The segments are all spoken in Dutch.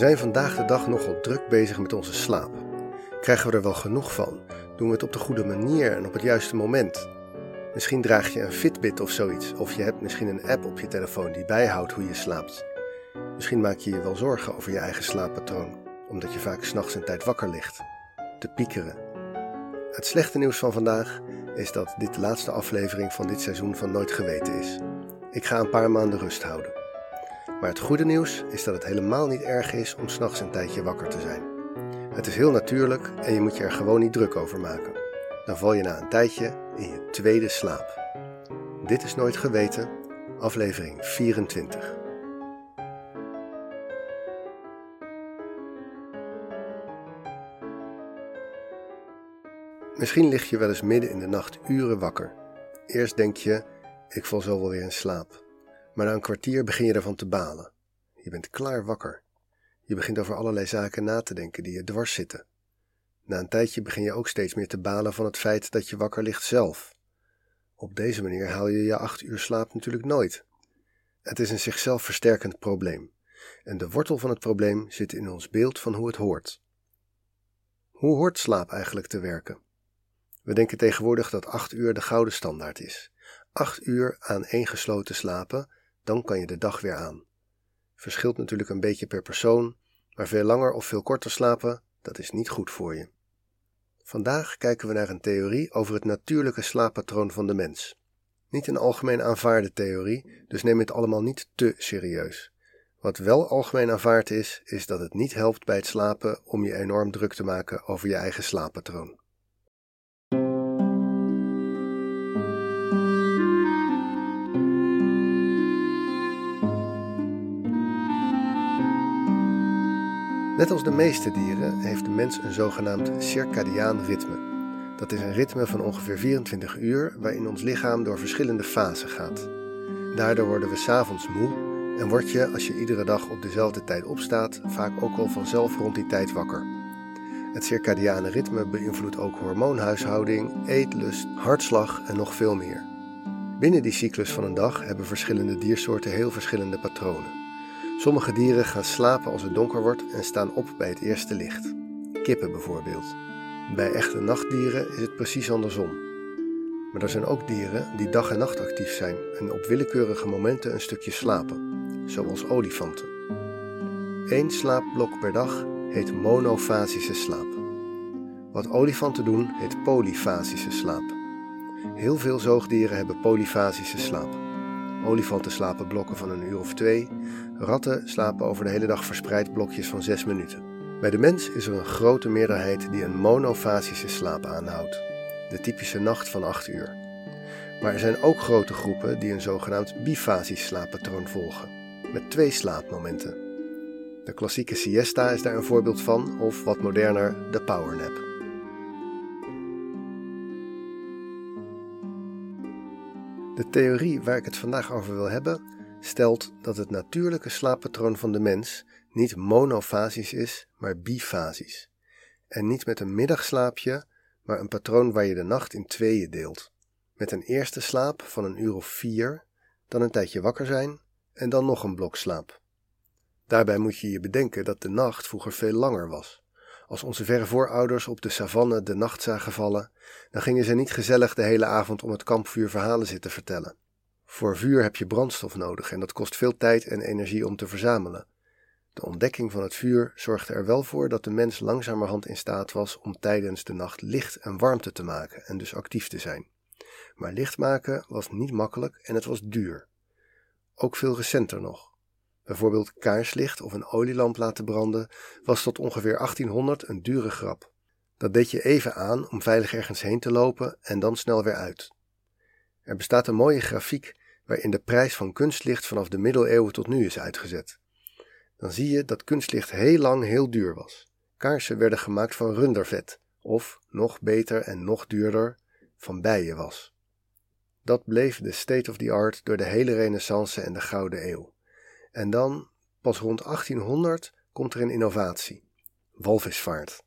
zijn vandaag de dag nogal druk bezig met onze slaap. Krijgen we er wel genoeg van? Doen we het op de goede manier en op het juiste moment? Misschien draag je een Fitbit of zoiets, of je hebt misschien een app op je telefoon die bijhoudt hoe je slaapt. Misschien maak je je wel zorgen over je eigen slaappatroon, omdat je vaak s'nachts een tijd wakker ligt, te piekeren. Het slechte nieuws van vandaag is dat dit de laatste aflevering van dit seizoen van Nooit Geweten is. Ik ga een paar maanden rust houden. Maar het goede nieuws is dat het helemaal niet erg is om s'nachts een tijdje wakker te zijn. Het is heel natuurlijk en je moet je er gewoon niet druk over maken. Dan val je na een tijdje in je tweede slaap. Dit is Nooit Geweten, aflevering 24. Misschien lig je wel eens midden in de nacht uren wakker. Eerst denk je, ik val zo wel weer in slaap. Maar na een kwartier begin je ervan te balen. Je bent klaar wakker. Je begint over allerlei zaken na te denken die je dwars zitten. Na een tijdje begin je ook steeds meer te balen van het feit dat je wakker ligt zelf. Op deze manier haal je je acht uur slaap natuurlijk nooit. Het is een zichzelf versterkend probleem. En de wortel van het probleem zit in ons beeld van hoe het hoort. Hoe hoort slaap eigenlijk te werken? We denken tegenwoordig dat acht uur de gouden standaard is. Acht uur aan één gesloten slapen dan kan je de dag weer aan. Verschilt natuurlijk een beetje per persoon, maar veel langer of veel korter slapen, dat is niet goed voor je. Vandaag kijken we naar een theorie over het natuurlijke slaappatroon van de mens. Niet een algemeen aanvaarde theorie, dus neem het allemaal niet te serieus. Wat wel algemeen aanvaard is, is dat het niet helpt bij het slapen om je enorm druk te maken over je eigen slaappatroon. Net als de meeste dieren heeft de mens een zogenaamd circadiaan ritme. Dat is een ritme van ongeveer 24 uur waarin ons lichaam door verschillende fasen gaat. Daardoor worden we s'avonds moe en word je, als je iedere dag op dezelfde tijd opstaat, vaak ook al vanzelf rond die tijd wakker. Het circadiane ritme beïnvloedt ook hormoonhuishouding, eetlust, hartslag en nog veel meer. Binnen die cyclus van een dag hebben verschillende diersoorten heel verschillende patronen. Sommige dieren gaan slapen als het donker wordt en staan op bij het eerste licht. Kippen bijvoorbeeld. Bij echte nachtdieren is het precies andersom. Maar er zijn ook dieren die dag en nacht actief zijn en op willekeurige momenten een stukje slapen, zoals olifanten. Eén slaapblok per dag heet monofasische slaap. Wat olifanten doen heet polyfasische slaap. Heel veel zoogdieren hebben polyfasische slaap. Olifanten slapen blokken van een uur of twee. Ratten slapen over de hele dag verspreid blokjes van zes minuten. Bij de mens is er een grote meerderheid die een monofasische slaap aanhoudt. De typische nacht van 8 uur. Maar er zijn ook grote groepen die een zogenaamd bifasisch slaappatroon volgen, met twee slaapmomenten. De klassieke siesta is daar een voorbeeld van, of wat moderner, de powernap. De theorie waar ik het vandaag over wil hebben, stelt dat het natuurlijke slaappatroon van de mens niet monofasisch is, maar bifasisch. En niet met een middagslaapje, maar een patroon waar je de nacht in tweeën deelt. Met een eerste slaap van een uur of vier, dan een tijdje wakker zijn en dan nog een blok slaap. Daarbij moet je je bedenken dat de nacht vroeger veel langer was. Als onze verre voorouders op de savanne de nacht zagen vallen, dan gingen ze niet gezellig de hele avond om het kampvuur verhalen zitten vertellen. Voor vuur heb je brandstof nodig en dat kost veel tijd en energie om te verzamelen. De ontdekking van het vuur zorgde er wel voor dat de mens langzamerhand in staat was om tijdens de nacht licht en warmte te maken en dus actief te zijn. Maar licht maken was niet makkelijk en het was duur. Ook veel recenter nog. Bijvoorbeeld kaarslicht of een olielamp laten branden was tot ongeveer 1800 een dure grap. Dat deed je even aan om veilig ergens heen te lopen en dan snel weer uit. Er bestaat een mooie grafiek waarin de prijs van kunstlicht vanaf de middeleeuwen tot nu is uitgezet. Dan zie je dat kunstlicht heel lang heel duur was. Kaarsen werden gemaakt van rundervet, of, nog beter en nog duurder, van bijenwas. Dat bleef de state of the art door de hele renaissance en de Gouden Eeuw. En dan, pas rond 1800, komt er een innovatie: walvisvaart.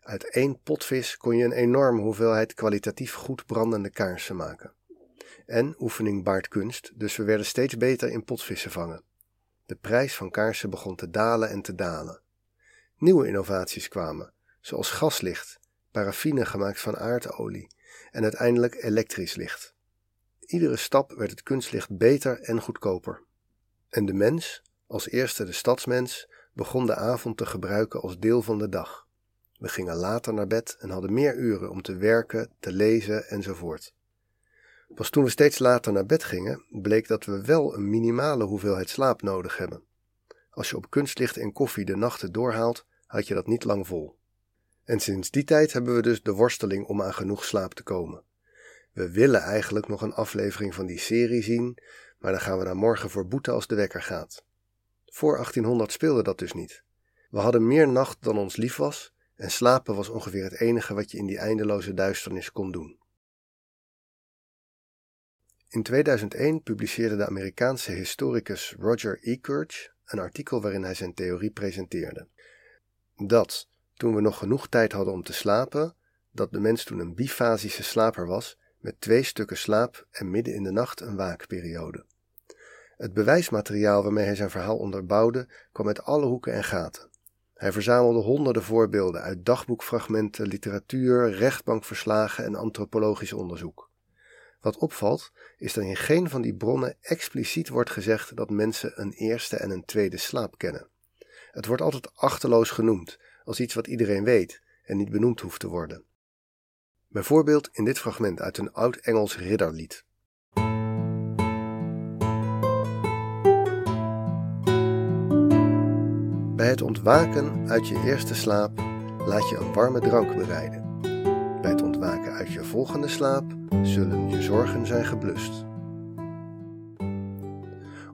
Uit één potvis kon je een enorme hoeveelheid kwalitatief goed brandende kaarsen maken. En oefening baart kunst, dus we werden steeds beter in potvissen vangen. De prijs van kaarsen begon te dalen en te dalen. Nieuwe innovaties kwamen, zoals gaslicht, paraffine gemaakt van aardolie en uiteindelijk elektrisch licht. Iedere stap werd het kunstlicht beter en goedkoper. En de mens, als eerste de stadsmens, begon de avond te gebruiken als deel van de dag. We gingen later naar bed en hadden meer uren om te werken, te lezen enzovoort. Pas toen we steeds later naar bed gingen, bleek dat we wel een minimale hoeveelheid slaap nodig hebben. Als je op kunstlicht en koffie de nachten doorhaalt, had je dat niet lang vol. En sinds die tijd hebben we dus de worsteling om aan genoeg slaap te komen. We willen eigenlijk nog een aflevering van die serie zien, maar dan gaan we daar morgen voor boeten als de wekker gaat. Voor 1800 speelde dat dus niet. We hadden meer nacht dan ons lief was, en slapen was ongeveer het enige wat je in die eindeloze duisternis kon doen. In 2001 publiceerde de Amerikaanse historicus Roger Ekirch een artikel waarin hij zijn theorie presenteerde. Dat, toen we nog genoeg tijd hadden om te slapen, dat de mens toen een bifasische slaper was, met twee stukken slaap en midden in de nacht een waakperiode. Het bewijsmateriaal waarmee hij zijn verhaal onderbouwde kwam uit alle hoeken en gaten. Hij verzamelde honderden voorbeelden uit dagboekfragmenten, literatuur, rechtbankverslagen en antropologisch onderzoek. Wat opvalt, is dat in geen van die bronnen expliciet wordt gezegd dat mensen een eerste en een tweede slaap kennen. Het wordt altijd achterloos genoemd, als iets wat iedereen weet en niet benoemd hoeft te worden. Bijvoorbeeld in dit fragment uit een oud-Engels ridderlied. Bij het ontwaken uit je eerste slaap laat je een warme drank bereiden. Bij het ontwaken uit je volgende slaap zullen je zorgen zijn geblust.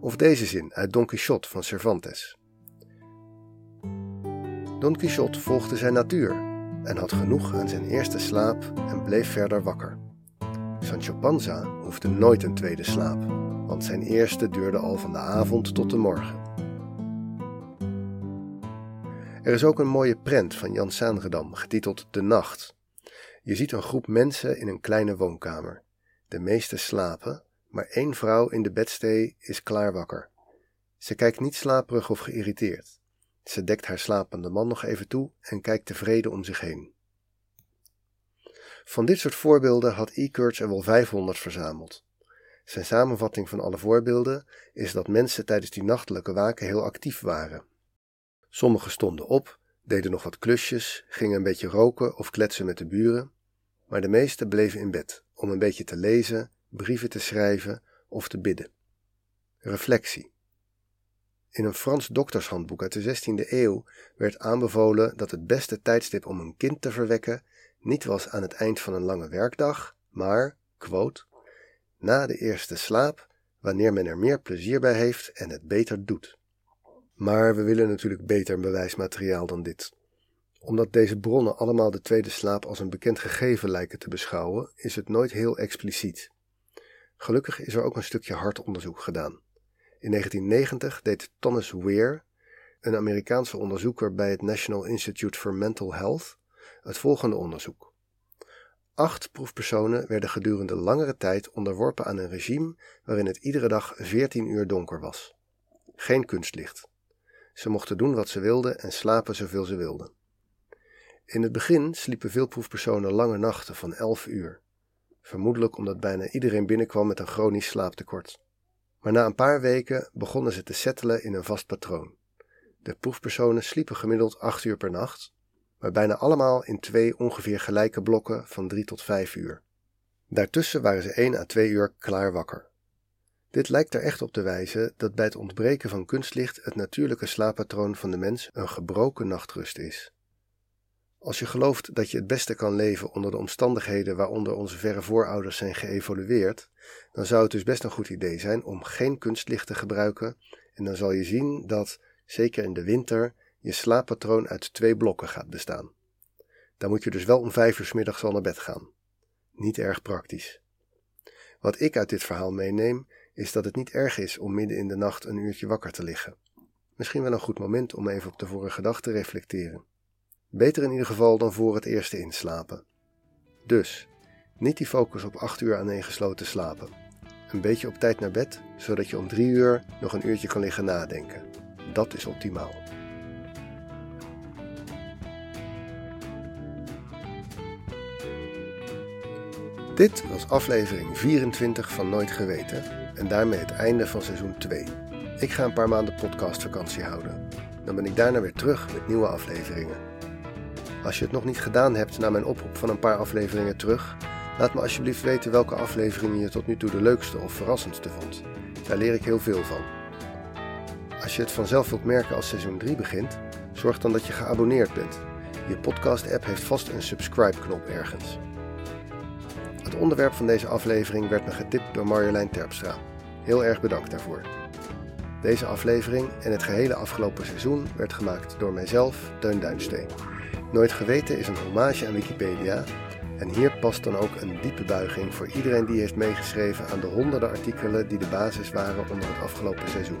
Of deze zin uit Don Quixote van Cervantes. Don Quixote volgde zijn natuur en had genoeg aan zijn eerste slaap en bleef verder wakker. Sancho Panza hoefde nooit een tweede slaap, want zijn eerste duurde al van de avond tot de morgen. Er is ook een mooie prent van Jan Saanredam, getiteld De Nacht. Je ziet een groep mensen in een kleine woonkamer. De meeste slapen, maar één vrouw in de bedstee is klaar wakker. Ze kijkt niet slaperig of geïrriteerd. Ze dekt haar slapende man nog even toe en kijkt tevreden om zich heen. Van dit soort voorbeelden had E. Kurtz er wel 500 verzameld. Zijn samenvatting van alle voorbeelden is dat mensen tijdens die nachtelijke waken heel actief waren. Sommigen stonden op, deden nog wat klusjes, gingen een beetje roken of kletsen met de buren, maar de meesten bleven in bed om een beetje te lezen, brieven te schrijven of te bidden. Reflectie. In een Frans doktershandboek uit de 16e eeuw werd aanbevolen dat het beste tijdstip om een kind te verwekken niet was aan het eind van een lange werkdag, maar, quote, na de eerste slaap, wanneer men er meer plezier bij heeft en het beter doet. Maar we willen natuurlijk beter bewijsmateriaal dan dit. Omdat deze bronnen allemaal de tweede slaap als een bekend gegeven lijken te beschouwen, is het nooit heel expliciet. Gelukkig is er ook een stukje hartonderzoek gedaan. In 1990 deed Thomas Weir, een Amerikaanse onderzoeker bij het National Institute for Mental Health, het volgende onderzoek. Acht proefpersonen werden gedurende langere tijd onderworpen aan een regime waarin het iedere dag 14 uur donker was. Geen kunstlicht. Ze mochten doen wat ze wilden en slapen zoveel ze wilden. In het begin sliepen veel proefpersonen lange nachten van 11 uur, vermoedelijk omdat bijna iedereen binnenkwam met een chronisch slaaptekort. Maar na een paar weken begonnen ze te settelen in een vast patroon. De proefpersonen sliepen gemiddeld 8 uur per nacht, maar bijna allemaal in twee ongeveer gelijke blokken van 3 tot 5 uur. Daartussen waren ze 1 à 2 uur klaar wakker. Dit lijkt er echt op te wijzen dat bij het ontbreken van kunstlicht het natuurlijke slaappatroon van de mens een gebroken nachtrust is. Als je gelooft dat je het beste kan leven onder de omstandigheden waaronder onze verre voorouders zijn geëvolueerd, dan zou het dus best een goed idee zijn om geen kunstlicht te gebruiken en dan zal je zien dat, zeker in de winter, je slaappatroon uit twee blokken gaat bestaan. Dan moet je dus wel om vijf uur middags al naar bed gaan. Niet erg praktisch. Wat ik uit dit verhaal meeneem, is dat het niet erg is om midden in de nacht een uurtje wakker te liggen. Misschien wel een goed moment om even op de vorige dag te reflecteren. Beter in ieder geval dan voor het eerste inslapen. Dus, niet die focus op 8 uur aaneengesloten slapen. Een beetje op tijd naar bed, zodat je om 3 uur nog een uurtje kan liggen nadenken. Dat is optimaal. Dit was aflevering 24 van Nooit Geweten en daarmee het einde van seizoen 2. Ik ga een paar maanden podcastvakantie houden. Dan ben ik daarna weer terug met nieuwe afleveringen. Als je het nog niet gedaan hebt na mijn oproep van een paar afleveringen terug, laat me alsjeblieft weten welke afleveringen je tot nu toe de leukste of verrassendste vond. Daar leer ik heel veel van. Als je het vanzelf wilt merken als seizoen 3 begint, zorg dan dat je geabonneerd bent. Je podcast-app heeft vast een subscribe-knop ergens. Het onderwerp van deze aflevering werd me getipt door Marjolein Terpstra. Heel erg bedankt daarvoor. Deze aflevering en het gehele afgelopen seizoen werd gemaakt door mijzelf, Teun Duinsteen. Nooit geweten is een hommage aan Wikipedia en hier past dan ook een diepe buiging voor iedereen die heeft meegeschreven aan de honderden artikelen die de basis waren onder het afgelopen seizoen.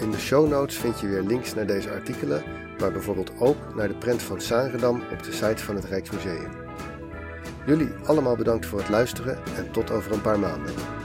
In de show notes vind je weer links naar deze artikelen, maar bijvoorbeeld ook naar de prent van Sanredam op de site van het Rijksmuseum. Jullie allemaal bedankt voor het luisteren en tot over een paar maanden.